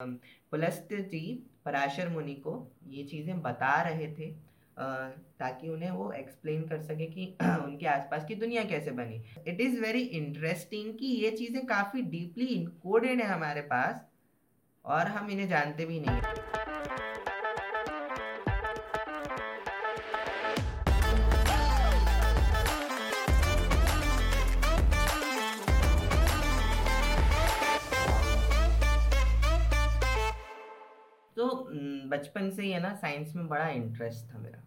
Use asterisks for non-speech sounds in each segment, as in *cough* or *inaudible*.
पुलस्त जी पराशर मुनि को ये चीज़ें बता रहे थे ताकि उन्हें वो एक्सप्लेन कर सके कि *clears throat* उनके आसपास की दुनिया कैसे बनी। इट इज़ वेरी इंटरेस्टिंग कि ये चीज़ें काफ़ी डीपली इनकोडेड है हमारे पास, और हम इन्हें जानते भी नहीं बचपन से ही है ना साइंस में बड़ा इंटरेस्ट था मेरा।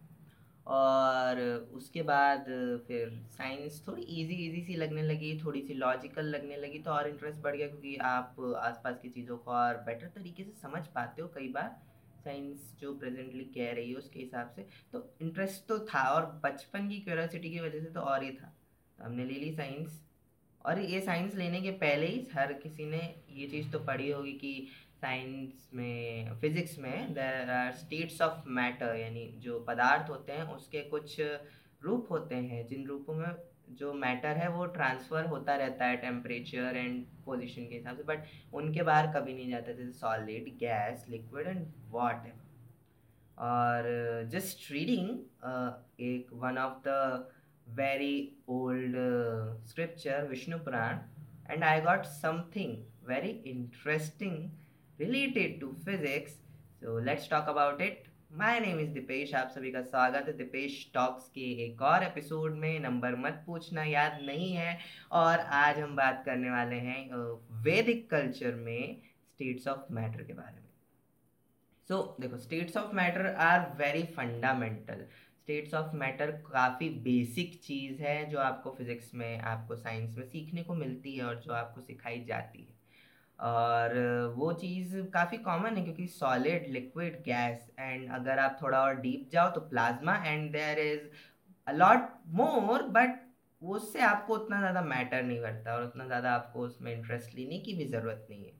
और उसके बाद फिर साइंस थोड़ी इजी इजी सी लगने लगी थोड़ी सी लॉजिकल लगने लगी तो और इंटरेस्ट बढ़ गया, क्योंकि आप आसपास की चीज़ों को और बेटर तरीके से समझ पाते हो कई बार। साइंस जो प्रेजेंटली कह रही है, उसके हिसाब से। तो इंटरेस्ट तो था, और बचपन की क्यूरोसिटी की वजह से तो और ही था। तो हमने ले ली साइंस और ये साइंस लेने के पहले ही हर किसी ने ये चीज़ तो पढ़ी होगी कि साइंस में फिज़िक्स में there are states of matter यानी जो पदार्थ होते हैं, उसके कुछ रूप होते हैं। जिन रूपों में जो मैटर है, वो ट्रांसफ़र होता रहता है टेम्परेचर एंड पोजिशन के हिसाब से बट उनके बाहर कभी नहीं जाता, जैसे solid gas liquid and what और जस्ट रीडिंग एक one of the very old scripture Vishnu Purana and I got something very interesting related to physics. So let's talk about it. My name is Dipesh आप सभी का स्वागत है Dipesh talks के एक और एपिसोड में. नंबर मत पूछना याद नहीं है. और आज हम बात करने वाले हैं वैदिक कल्चर में स्टेट्स ऑफ़ मैटर के बारे में. सो so, देखो states of matter are very fundamental states of matter काफ़ी बेसिक चीज़ है जो आपको फिज़िक्स में आपको साइंस में सीखने को मिलती है और जो आपको सिखाई जाती है. और वो चीज़ काफ़ी कॉमन है क्योंकि सॉलिड लिक्विड गैस एंड अगर आप थोड़ा और डीप जाओ तो plasma and there is a lot more but उससे आपको उतना ज़्यादा मैटर नहीं करता और उतना ज़्यादा आपको उसमें इंटरेस्ट लेने की भी ज़रूरत नहीं है।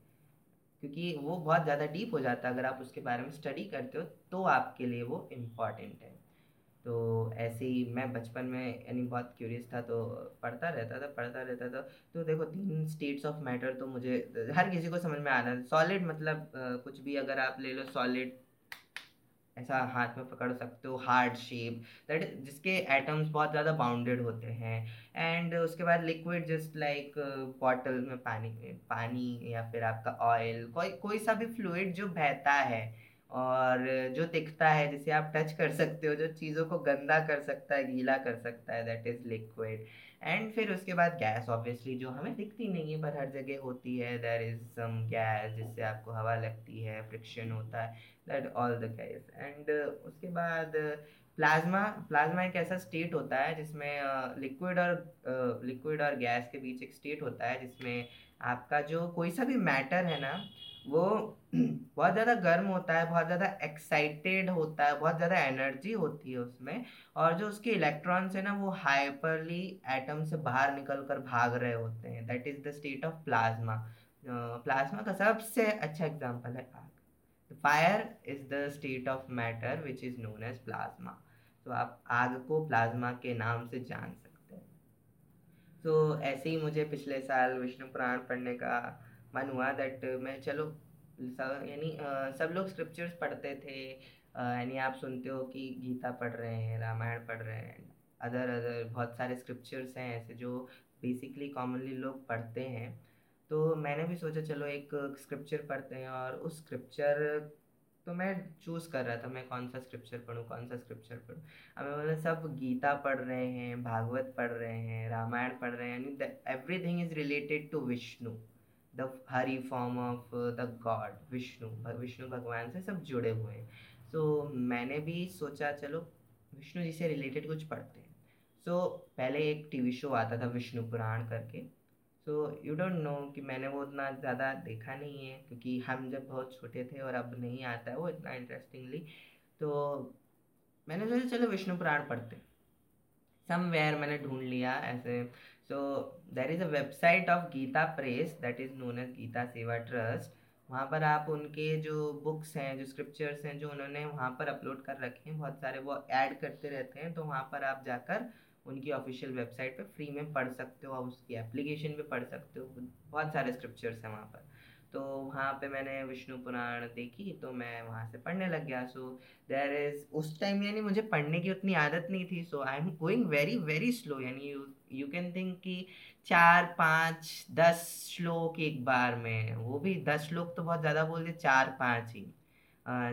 क्योंकि वो बहुत ज़्यादा डीप हो जाता है अगर आप उसके बारे में स्टडी करते हो तो आपके लिए वो इंपॉर्टेंट है। तो ऐसे ही मैं बचपन में यानी बहुत क्यूरियस था तो पढ़ता रहता था, पढ़ता रहता था। तो देखो, तीन स्टेट्स ऑफ़ मैटर तो मुझे हर किसी को समझ में है। सॉलिड मतलब कुछ भी अगर आप ले लो सॉलिड ऐसा हाथ में पकड़ सकते हो हार्ड शेप दैट जिसके एटम्स बहुत ज़्यादा बाउंडेड होते हैं। एंड उसके बाद लिक्विड जस्ट लाइक बॉटल में पानी पानी या फिर आपका ऑयल कोई कोई सा भी फ्लूड जो बहता है। और जो दिखता है, जिसे आप टच कर सकते हो, जो चीज़ों को गंदा कर सकता है, गीला कर सकता है दैट इज़ लिक्विड एंड फिर उसके बाद गैस ऑब्वियसली जो हमें दिखती नहीं है, पर हर जगह होती है देर इज़ सम गैस जिससे आपको हवा लगती है फ्रिक्शन होता है that all the gas and उसके बाद प्लाज्मा प्लाज्मा एक ऐसा स्टेट होता है, जिसमें लिक्विड और लिक्विड और गैस के बीच एक स्टेट होता है, जिसमें आपका जो कोई सा भी मैटर है ना वो बहुत ज़्यादा गर्म होता है, बहुत ज़्यादा एक्साइटेड होता है, बहुत ज़्यादा एनर्जी होती है उसमें और जो उसके इलेक्ट्रॉन्स है ना, वो हाइपरली एटम से बाहर निकल कर भाग रहे होते हैं। That is the state of plasma plasma का सबसे अच्छा एग्ज़ाम्पल है आग। Fire is the state of matter which is known as plasma तो आप आग को प्लाज्मा के नाम से जान सकते हैं। तो ऐसे ही मुझे पिछले साल विष्णु पुराण पढ़ने का मन हुआ दैट मैं, चलो यानी सब लोग स्क्रिप्चर्स पढ़ते थे यानी आप सुनते हो कि गीता पढ़ रहे हैं, रामायण पढ़ रहे हैं, अदर अदर, बहुत सारे स्क्रिप्चर्स हैं ऐसे जो बेसिकली कॉमनली लोग पढ़ते हैं। तो मैंने भी सोचा, चलो, एक स्क्रिप्चर पढ़ते हैं और उस स्क्रिप्चर तो मैं चूज़ कर रहा था, मैं कौन सा स्क्रिप्चर पढ़ूँ, कौन सा स्क्रिप्चर पढ़ूँ। अब मैं बोला, सब गीता पढ़ रहे हैं, भागवत पढ़ रहे हैं, रामायण पढ़ रहे हैं, यानी everything is related to Vishnu the Hari form of the god Vishnu Vishnu भगवान से सब जुड़े हुए हैं। सो मैंने भी सोचा, चलो विष्णु जी से रिलेटेड कुछ पढ़ते हैं। सो पहले एक टीवी शो आता था विष्णु पुराण करके। सो यू डोंट नो कि मैंने वो उतना ज़्यादा देखा नहीं है, क्योंकि हम जब बहुत छोटे थे और अब नहीं आता है वो इतना इंटरेस्टिंगली तो मैंने सोचा, चलो विष्णु पुराण पढ़ते समवेयर मैंने ढूंढ लिया, ऐसे so there is a website of Gita Press that is known as Gita Seva Trust वहाँ पर आप उनके जो बुक्स हैं, जो स्क्रिप्चर्स हैं, जो उन्होंने वहाँ पर अपलोड कर रखे हैं, बहुत सारे वो ऐड करते रहते हैं तो वहाँ पर आप जाकर उनकी ऑफिशियल वेबसाइट पे फ्री में पढ़ सकते हो आप उसकी एप्लीकेशन पे पढ़ सकते हो। बहुत सारे स्क्रिप्चर्स हैं वहाँ पर। तो वहाँ पे मैंने विष्णु पुराण देखी तो मैं वहाँ से पढ़ने लग गया। सो देर इज़ उस टाइम यानी मुझे पढ़ने की उतनी आदत नहीं थी। So I am going very very slow यानी यू कैन थिंक कि चार, पाँच, दस श्लोक एक बार में, वो भी दस श्लोक तो बहुत ज़्यादा बोल दे चार, पाँच ही।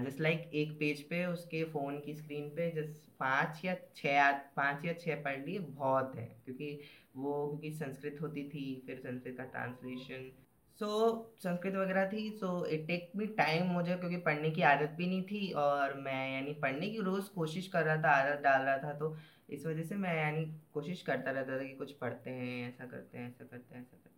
जस्ट लाइक like एक पेज पे, उसके फ़ोन की स्क्रीन पे जस्ट पाँच या छः पाँच या छः पढ़ लिए, बहुत है। क्योंकि वो, क्योंकि संस्कृत होती थी, फिर संस्कृत का ट्रांसलेशन सो so, संस्कृत वगैरह थी so it take me time मुझे क्योंकि पढ़ने की आदत भी नहीं थी और मैं यानी पढ़ने की रोज़ कोशिश कर रहा था आदत डाल रहा था तो इस वजह से मैं यानी कोशिश करता रहता था कि कुछ पढ़ते हैं ऐसा करते हैं ऐसा करते हैं ऐसा करते हैं।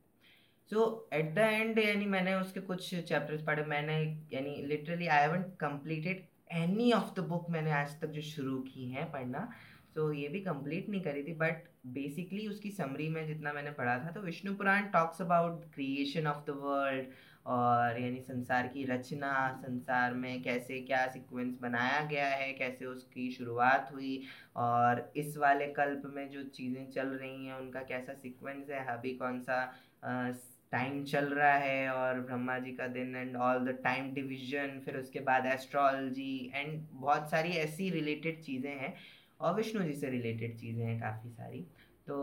सो एट द एंड यानी मैंने उसके कुछ चैप्टर्स पढ़े मैंने यानी literally I haven't completed any of the book मैंने आज तक जो शुरू की हैं पढ़ना। सो ये भी कंप्लीट नहीं करी थी बट बेसिकली उसकी समरी में जितना मैंने पढ़ा था तो Vishnu Purana talks about creation of the world और यानी संसार की रचना, संसार में कैसे क्या सीक्वेंस बनाया गया है, कैसे उसकी शुरुआत हुई और इस वाले कल्प में जो चीज़ें चल रही हैं, उनका कैसा सीक्वेंस है, अभी कौन सा टाइम चल रहा है और ब्रह्मा जी का दिन and all the time division फिर उसके बाद एस्ट्रोलॉजी एंड बहुत सारी ऐसी रिलेटेड चीज़ें हैं और विष्णु जी से रिलेटेड चीज़ें हैं काफ़ी सारी। तो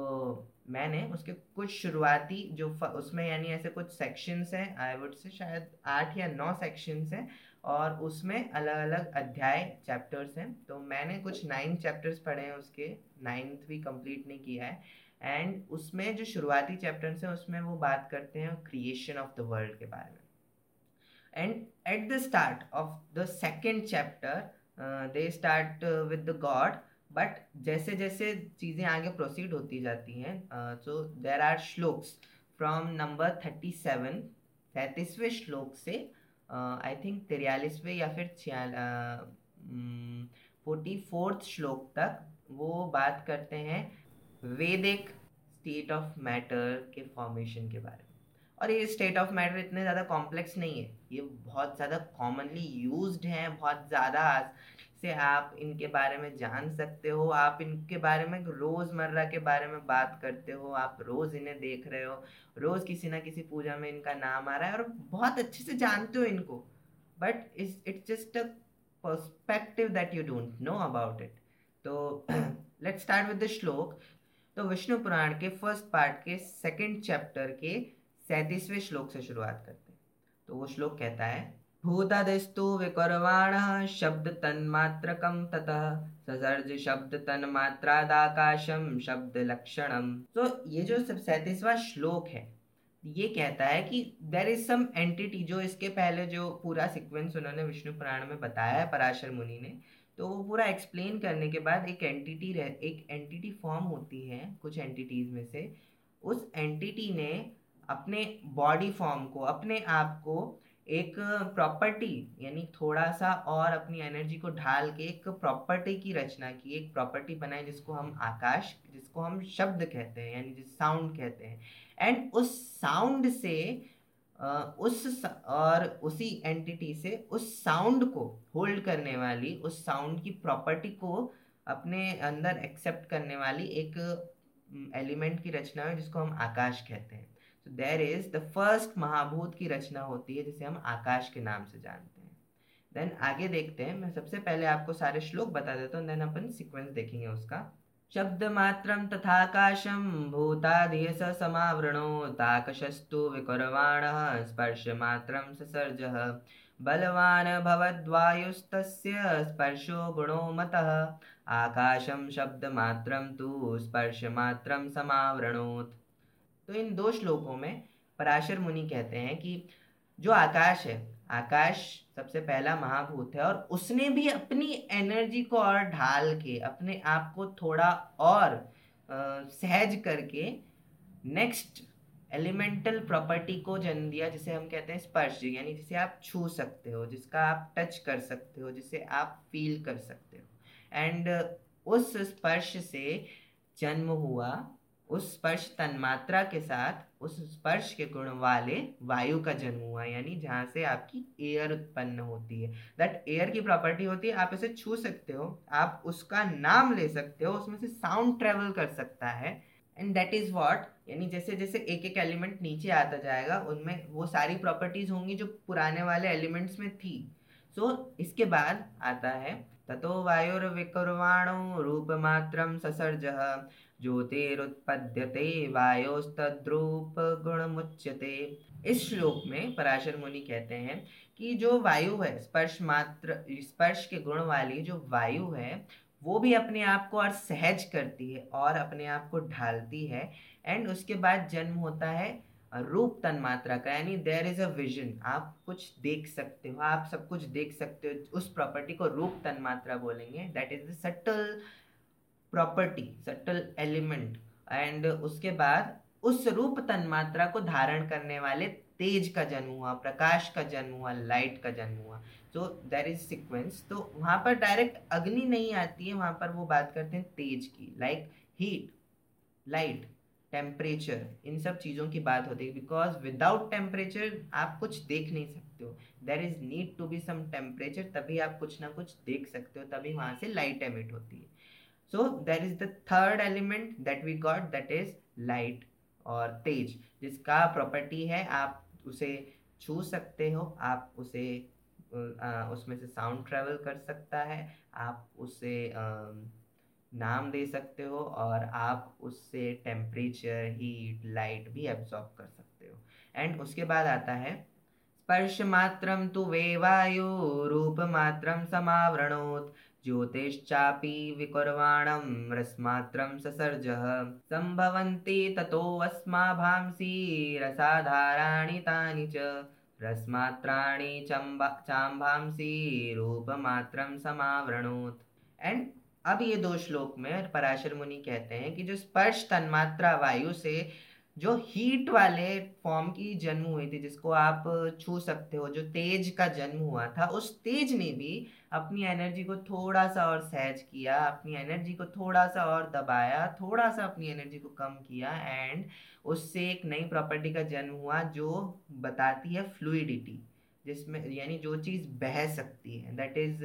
मैंने उसके कुछ शुरुआती जो उसमें यानी ऐसे कुछ सेक्शंस हैं आई वुड से शायद आठ या नौ सेक्शंस हैं और उसमें अलग अलग अध्याय चैप्टर्स हैं। तो मैंने कुछ नाइन चैप्टर्स पढ़े हैं, उसके नाइन्थ भी कंप्लीट नहीं किया है। एंड उसमें जो शुरुआती चैप्टर्स हैं, उसमें वो बात करते हैं क्रिएशन ऑफ़ द वर्ल्ड के बारे में। And at the start of the second chapter they start with the god but जैसे जैसे चीज़ें आगे प्रोसीड होती जाती हैं so there are shlokas from number thirty seven सैंतीसवें श्लोक से आई थिंक तिरयालीसवें या फिर छियाल फोर्टी फोर्थ श्लोक तक वो बात करते हैं वेदिक स्टेट ऑफ़ मैटर के फॉर्मेशन के बारे में। और ये स्टेट ऑफ़ मैटर इतने ज़्यादा कॉम्प्लेक्स नहीं है, ये बहुत ज़्यादा कॉमनली यूज्ड हैं, बहुत ज़्यादा से आप इनके बारे में जान सकते हो, आप इनके बारे में रोज़मर्रा के बारे में बात करते हो, आप रोज़ इन्हें देख रहे हो, रोज़ किसी ना किसी पूजा में इनका नाम आ रहा है और बहुत अच्छे से जानते हो इनको। But it's it's just a perspective that you don't know about it तो let's start with the shloka तो विष्णु पुराण के फ़र्स्ट पार्ट के सेकंड चैप्टर के सैंतीसवें श्लोक से शुरुआत करते हैं। तो वो श्लोक कहता है भूतादिस्तु विकरवाण शब्द तन्मात्रकम ततः ससर्ज शब्द तन्मात्रादाकाशम शब्द लक्षणम तो ये जो सब सैतीसवा श्लोक है, ये कहता है कि देर इज़ सम एंटिटी जो इसके पहले जो पूरा सिक्वेंस उन्होंने विष्णु पुराण में बताया है, पराशर मुनि ने तो वो पूरा एक्सप्लेन करने के बाद एक एंटिटी रह, एक एंटिटी फॉर्म होती है, कुछ एंटिटीज़ में से। उस एंटिटी ने अपने बॉडी फॉर्म को, अपने आप को एक प्रॉपर्टी, यानी थोड़ा सा और अपनी एनर्जी को ढाल के एक प्रॉपर्टी की रचना की, एक प्रॉपर्टी बनाई जिसको हम आकाश, जिसको हम शब्द कहते हैं, यानी जिस साउंड कहते हैं। एंड उस साउंड से उस और उसी एंटिटी से उस साउंड को होल्ड करने वाली, उस साउंड की प्रॉपर्टी को अपने अंदर एक्सेप्ट करने वाली एक एलिमेंट की रचना है जिसको हम आकाश कहते हैं। देर इज़ द फ़र्स्ट महाभूत की रचना होती है, जिसे हम आकाश के नाम से जानते हैं। देन आगे देखते हैं। मैं सबसे पहले आपको सारे श्लोक बता देता हूँ देन अपन सिक्वेंस देखेंगे उसका। शब्दमात्रं तथाकाशं भूताधियस समावृणोताकशस्तु विकुर्वाणः स्पर्शमात्रं ससर्जः। बलवान् भवद्वायुस्तस्य, स्पर्शो गुणो मतः। आकाशं शब्दमात्रं तु स्पर्शमात्रं समावृणोत्। तो इन दो श्लोकों में पराशर मुनि कहते हैं कि जो आकाश है आकाश सबसे पहला महाभूत है और उसने भी अपनी एनर्जी को और ढाल के अपने आप को थोड़ा और आ, सहज करके नेक्स्ट एलिमेंटल प्रॉपर्टी को जन्म दिया जिसे हम कहते हैं स्पर्श यानी जिसे आप छू सकते हो जिसका आप टच कर सकते हो जिसे आप फील कर सकते हो। एंड उस स्पर्श से जन्म हुआ उस स्पर्श तन्मात्रा के साथ उस स्पर्श के गुण वाले वायु का जन्म हुआ यानी जहाँ से आपकी एयर उत्पन्न होती है। दैट एयर की प्रॉपर्टी होती है आप इसे छू सकते हो आप उसका नाम ले सकते हो उसमें से साउंड ट्रेवल कर सकता है। एंड दैट इज़ वॉट यानी जैसे जैसे एक एक एलिमेंट नीचे आता जाएगा उनमें वो सारी प्रॉपर्टीज़ होंगी जो पुराने वाले एलिमेंट्स में थी। सो so, इसके बाद आता है ततो वायुर्विकुर्वाणो रूपमात्रं ससर्जः। ज्योतिरुत्पद्यते वायोस्तद्रूप गुणमुच्यते इस श्लोक में पराशर मुनि कहते हैं कि जो वायु है, स्पर्श मात्र, स्पर्श के गुण वाली जो वायु है, वो भी अपने आप को और सहज करती है और अपने आप को ढालती है। एंड उसके बाद जन्म होता है रूप तन मात्रा का, यानी देर इज़ अ विजन आप कुछ देख सकते हो, आप सब कुछ देख सकते हो, उस प्रॉपर्टी को रूप तन मात्रा बोलेंगे। That is the subtle property subtle element and उसके बाद उस रूप तन मात्रा को धारण करने वाले तेज का जन्म हुआ, प्रकाश का जन्म हुआ लाइट का जन्म हुआ। तो देर इज़ सिक्वेंस तो वहाँ पर डायरेक्ट अग्नि नहीं आती है, वहाँ पर वो बात करते हैं तेज की लाइक हीट लाइट टेम्परेचर इन सब चीज़ों की बात होती है। बिकॉज़ विदाउट टेम्परेचर आप कुछ देख नहीं सकते हो। There is need to be some temperature तभी आप कुछ ना कुछ देख सकते हो, तभी वहाँ से लाइट एमिट होती है। So there is the third element that we got that is light और तेज, जिसका प्रॉपर्टी है, आप उसे छू सकते हो, आप उसे उसमें से साउंड ट्रेवल कर सकता है, आप उसे नाम दे सकते हो और आप उससे टेम्परेचर हीट लाइट भी एब्जॉर्ब कर सकते हो। एंड उसके बाद आता है, स्पर्श मात्रम तो वे वायु रूप मात्रम समावरणोत ज्योतिश्चापि विकुर्वाणं रसमात्रं ससर्जः। सम्भवन्ति ततोऽस्माभांसि रसाधाराणि तानि च। रसमात्राणि चम्बा, चाम्भांसि रूपमात्रं समावृणोत्। एंड अब ये दो श्लोक में पराशर मुनि कहते हैं कि जो स्पर्श तन्मात्रा वायु से जो हीट वाले फॉर्म की जन्म हुई थी, जिसको आप छू सकते हो, जो तेज का जन्म हुआ था, उस तेज ने भी अपनी एनर्जी को थोड़ा सा और सहज किया, अपनी एनर्जी को थोड़ा सा और दबाया थोड़ा सा अपनी एनर्जी को कम किया एंड उससे एक नई प्रॉपर्टी का जन्म हुआ, जो बताती है फ्लूडिटी जिसमें, यानी जो चीज़ बह सकती है। दैट इज़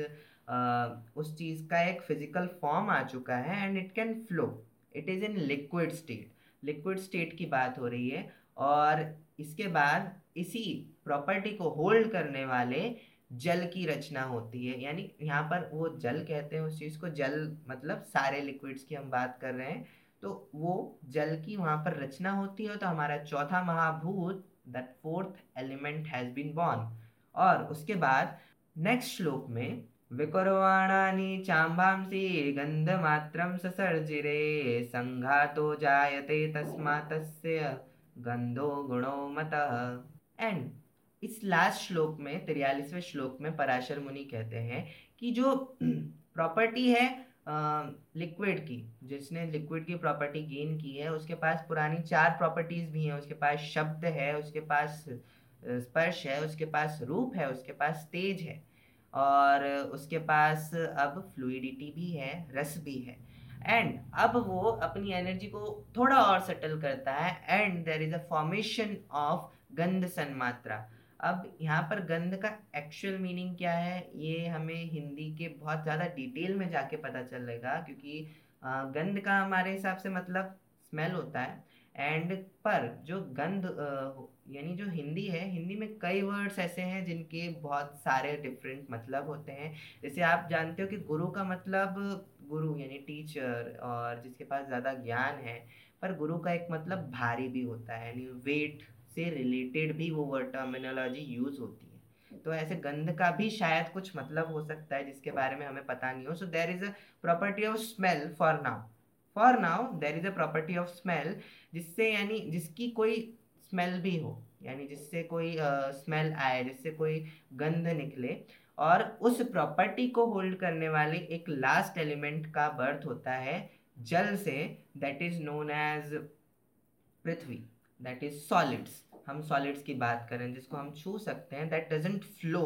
उस चीज़ का एक फ़िज़िकल फॉर्म आ चुका है and it can flow it is in liquid state liquid state की बात हो रही है और इसके बाद इसी प्रॉपर्टी को होल्ड करने वाले जल की रचना होती है। यानी यहाँ पर वो जल कहते हैं, उस चीज़ को जल मतलब सारे लिक्विड्स की हम बात कर रहे हैं। तो वो जल की वहाँ पर रचना होती है तो हमारा चौथा महाभूत that fourth element has been born और उसके बाद नेक्स्ट श्लोक में विकुर्वाणानि चाम्बांसि गन्धमात्रं ससर्जिरे, सङ्घातो जायते तस्मात् तस्य गंधो गुणो मतः। एंड इस लास्ट श्लोक में, तिरयालीसवें श्लोक में पराशर मुनि कहते हैं कि जो *clears throat* प्रॉपर्टी है लिक्विड की, जिसने लिक्विड की प्रॉपर्टी गेन की है, उसके पास पुरानी चार प्रॉपर्टीज़ भी हैं, उसके पास शब्द है, उसके पास स्पर्श है, उसके पास रूप है, उसके पास तेज है। और उसके पास अब फ्लूडिटी भी है, रस भी है। एंड अब वो अपनी एनर्जी को थोड़ा और सेटल करता है and there is a formation of गंध सन्मात्रा। अब यहाँ पर गंध का एक्चुअल मीनिंग क्या है, ये हमें हिंदी के बहुत ज़्यादा डिटेल में जाके पता चलेगा, क्योंकि गंध का हमारे हिसाब से मतलब स्मेल होता है। एंड पर जो गंध यानी जो हिंदी है, हिंदी में कई वर्ड्स ऐसे हैं जिनके बहुत सारे डिफरेंट मतलब होते हैं। जैसे आप जानते हो कि गुरु का मतलब गुरु यानी टीचर और जिसके पास ज़्यादा ज्ञान है, पर गुरु का एक मतलब भारी भी होता है, यानी वेट से रिलेटेड भी वो वर्ड टर्मिनोलॉजी यूज़ होती है। तो ऐसे गंध का भी शायद कुछ मतलब हो सकता है जिसके बारे में हमें पता नहीं हो। So there is a property of smell for now for now there is a property of smell जिससे यानी जिसकी कोई स्मेल भी हो यानी जिससे कोई स्मेल uh, आए जिससे कोई गंध निकले और उस प्रॉपर्टी को होल्ड करने वाले एक लास्ट एलिमेंट का बर्थ होता है जल से that is known as prithvi that is solids हम सॉलिड्स की बात करें जिसको हम छू सकते हैं दैट डजेंट फ्लो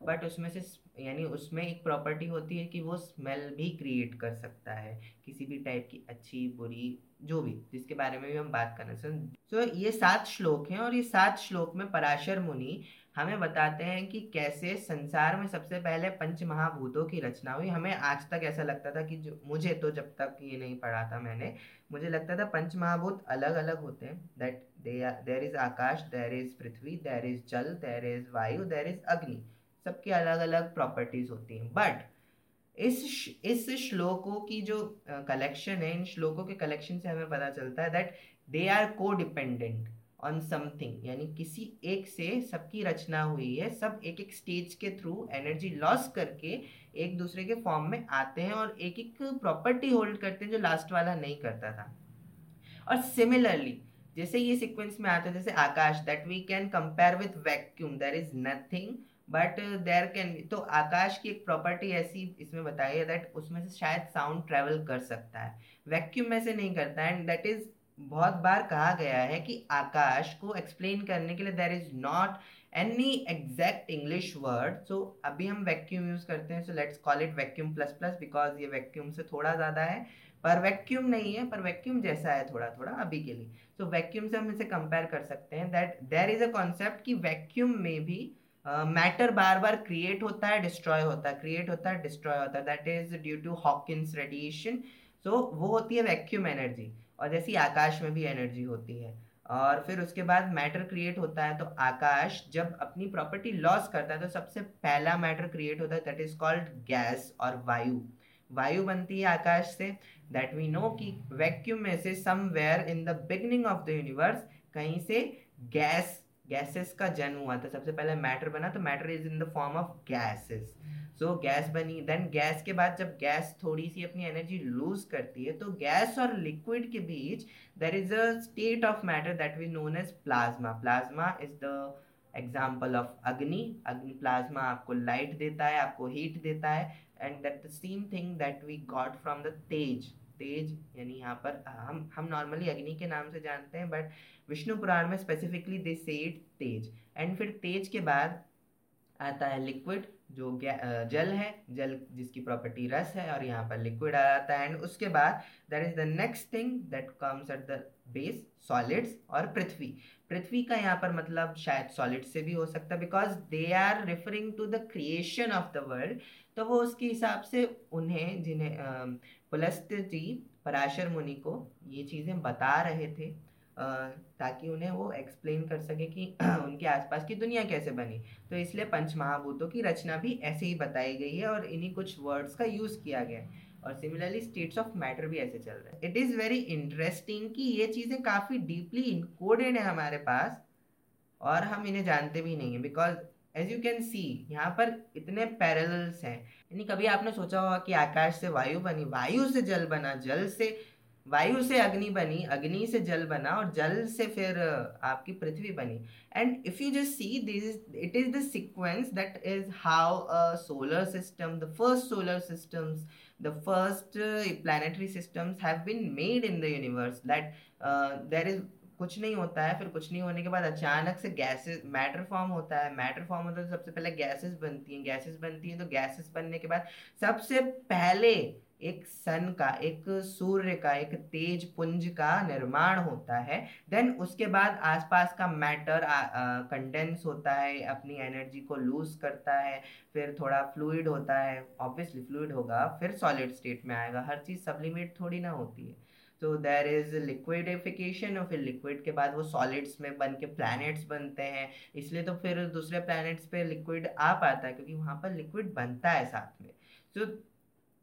बट उसमें से यानी उसमें एक प्रॉपर्टी होती है कि वो स्मेल भी क्रिएट कर सकता है किसी भी टाइप की अच्छी बुरी जो भी जिसके बारे में भी हम बात करना सो so, ये सात श्लोक हैं और ये सात श्लोक में पराशर मुनि हमें बताते हैं कि कैसे संसार में सबसे पहले पंच महाभूतों की रचना हुई। हमें आज तक ऐसा लगता था कि जो मुझे तो जब तक ये नहीं पढ़ा था मैंने मुझे लगता था पंच महाभूत अलग अलग होते हैं that there is aakash there is prithvi there is jal there is वायु देर इज़ अग्नि। सबकी अलग अलग प्रॉपर्टीज़ होती हैं। बट इस इस श्लोकों की जो कलेक्शन है, इन श्लोकों के कलेक्शन से हमें पता चलता है that they are codependent on something यानी किसी एक से सबकी रचना हुई है, सब एक एक स्टेज के थ्रू एनर्जी लॉस करके एक दूसरे के फॉर्म में आते हैं और एक एक प्रॉपर्टी होल्ड करते हैं जो लास्ट वाला नहीं करता था। और सिमिलरली जैसे ये सीक्वेंस में आता है, जैसे आकाश that we can compare with vacuum there is nothing but there can तो आकाश की एक प्रॉपर्टी ऐसी इसमें बताई है दैट उसमें से शायद साउंड ट्रेवल कर सकता है। वैक्यूम में से नहीं करता एंड दैट इज़ बहुत बार कहा गया है कि आकाश को एक्सप्लेन करने के लिए there is not any exact English word so अभी हम वैक्यूम यूज़ करते हैं so let's call it vacuum plus plus because ये वैक्यूम से थोड़ा ज़्यादा है। पर वैक्यूम नहीं है पर वैक्यूम जैसा है थोड़ा थोड़ा अभी के लिए। सो so, वैक्यूम से हम इसे कंपेयर कर सकते हैं that there is a concept कि वैक्यूम में भी मैटर बार बार क्रिएट होता है डिस्ट्रॉय होता है क्रिएट होता है डिस्ट्रॉय होता है। That is due to Hawking radiation so वो होती है वैक्यूम एनर्जी और जैसी आकाश में भी एनर्जी होती है। और फिर उसके बाद मैटर क्रिएट होता है तो आकाश जब अपनी प्रॉपर्टी लॉस करता है तो सबसे पहला मैटर क्रिएट होता है दैट इज़ कॉल्ड गैस और वायु। वायु बनती है आकाश से। दैट वी नो कि वैक्यूम में से somewhere in the beginning of the universe कहीं से गैस गैसेस का जन्म हुआ था। सबसे पहले मैटर बना तो matter is in the form of gases so gas बनी देन गैस के बाद जब गैस थोड़ी सी अपनी एनर्जी लूज करती है तो गैस और लिक्विड के बीच there is a state of matter that we known as plasma plasma is the example of agni agni plasma आपको लाइट देता है, आपको हीट देता है and that the same thing that we got from the tej. तेज, यानी यहाँ पर हम हम नॉर्मली अग्नि के नाम से जानते हैं बट विष्णु पुराण में specifically they said tej. And फिर तेज के बाद आता है लिक्विड जो जल है, जल जिसकी प्रॉपर्टी रस है और यहाँ पर लिक्विड आ जाता है। एंड उसके बाद that is the next thing that comes at the base solids और पृथ्वी। पृथ्वी का यहाँ पर मतलब शायद सॉलिड से भी हो सकता है because they are referring to the creation of the world तो वो उसके हिसाब से उन्हें, जिन्हें पुलस्त जी, पराशर मुनि को ये चीज़ें बता रहे थे। ताकि उन्हें वो एक्सप्लेन कर सके कि *clears throat* उनके आसपास की दुनिया कैसे बनी। तो इसलिए पंच महाभूतों की रचना भी ऐसे ही बताई गई है और इन्हीं कुछ वर्ड्स का यूज़ किया गया है। और सिमिलरली स्टेट्स ऑफ़ मैटर भी ऐसे चल रहे हैं। इट इज़ वेरी इंटरेस्टिंग कि ये चीज़ें काफ़ी डीपली इनकोडेड है हमारे पास और हम इन्हें जानते भी नहीं हैं। Because as you can see यहाँ पर इतने पैरल्स हैं। यानी कभी आपने सोचा होगा कि आकाश से वायु बनी, वायु से जल बना, जल से वायु से अग्नि बनी अग्नि से जल बना और जल से फिर आपकी पृथ्वी बनी। And if you just see this it is the sequence that is how a solar system the first solar systems uh, planetary systems have been made in the universe that uh, there is कुछ नहीं होता है फिर कुछ नहीं होने के बाद अचानक से गैसेस मैटर फॉर्म होता है। मैटर फॉर्म होता है तो सबसे पहले गैसेस बनती हैं। गैसेस बनती हैं तो गैसेस बनने के बाद सबसे पहले एक सन का एक सूर्य का एक तेज पुंज का निर्माण होता है। देन उसके बाद आसपास का मैटर कंडेंस होता है अपनी एनर्जी को लूज करता है फिर थोड़ा फ्लूइड होता है ऑब्वियसली फ्लूइड होगा फिर सॉलिड स्टेट में आएगा। हर चीज़ सब्लिमेट थोड़ी ना होती है। तो देर इज़ लिक्विडिफिकेशन और फिर लिक्विड के बाद वो सॉलिड्स में बन के प्लैनेट्स बनते हैं। इसलिए तो फिर दूसरे प्लैनेट्स पे लिक्विड आ पाता है क्योंकि वहाँ पर लिक्विड बनता है साथ में। So,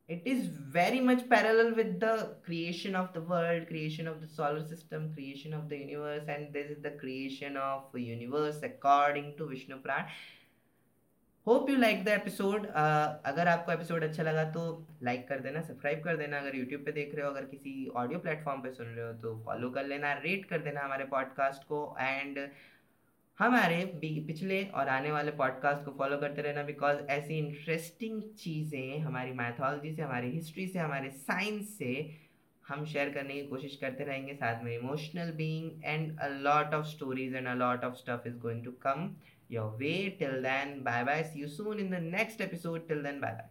it is very much parallel with the creation of the world creation of the solar system creation of the universe and this is the creation of universe according to vishnu puran hope you like the episode अगर आपको episode अच्छा लगा तो like कर देना subscribe कर देना अगर यूट्यूब पे देख रहे हो अगर किसी ऑडियो प्लेटफॉर्म पे सुन रहे हो तो फॉलो कर लेना रेट कर देना हमारे पॉडकास्ट को एंड हमारे पिछले और आने वाले पॉडकास्ट को फॉलो करते रहना बिकॉज़ ऐसी इंटरेस्टिंग चीज़ें हमारी मैथोलॉजी से हमारी हिस्ट्री से हमारे साइंस से हम शेयर करने की कोशिश करते रहेंगे साथ में emotional being and a lot of stories and a lot of stuff is going to come your way till then bye bye. See you soon in the next episode. Till then, bye bye.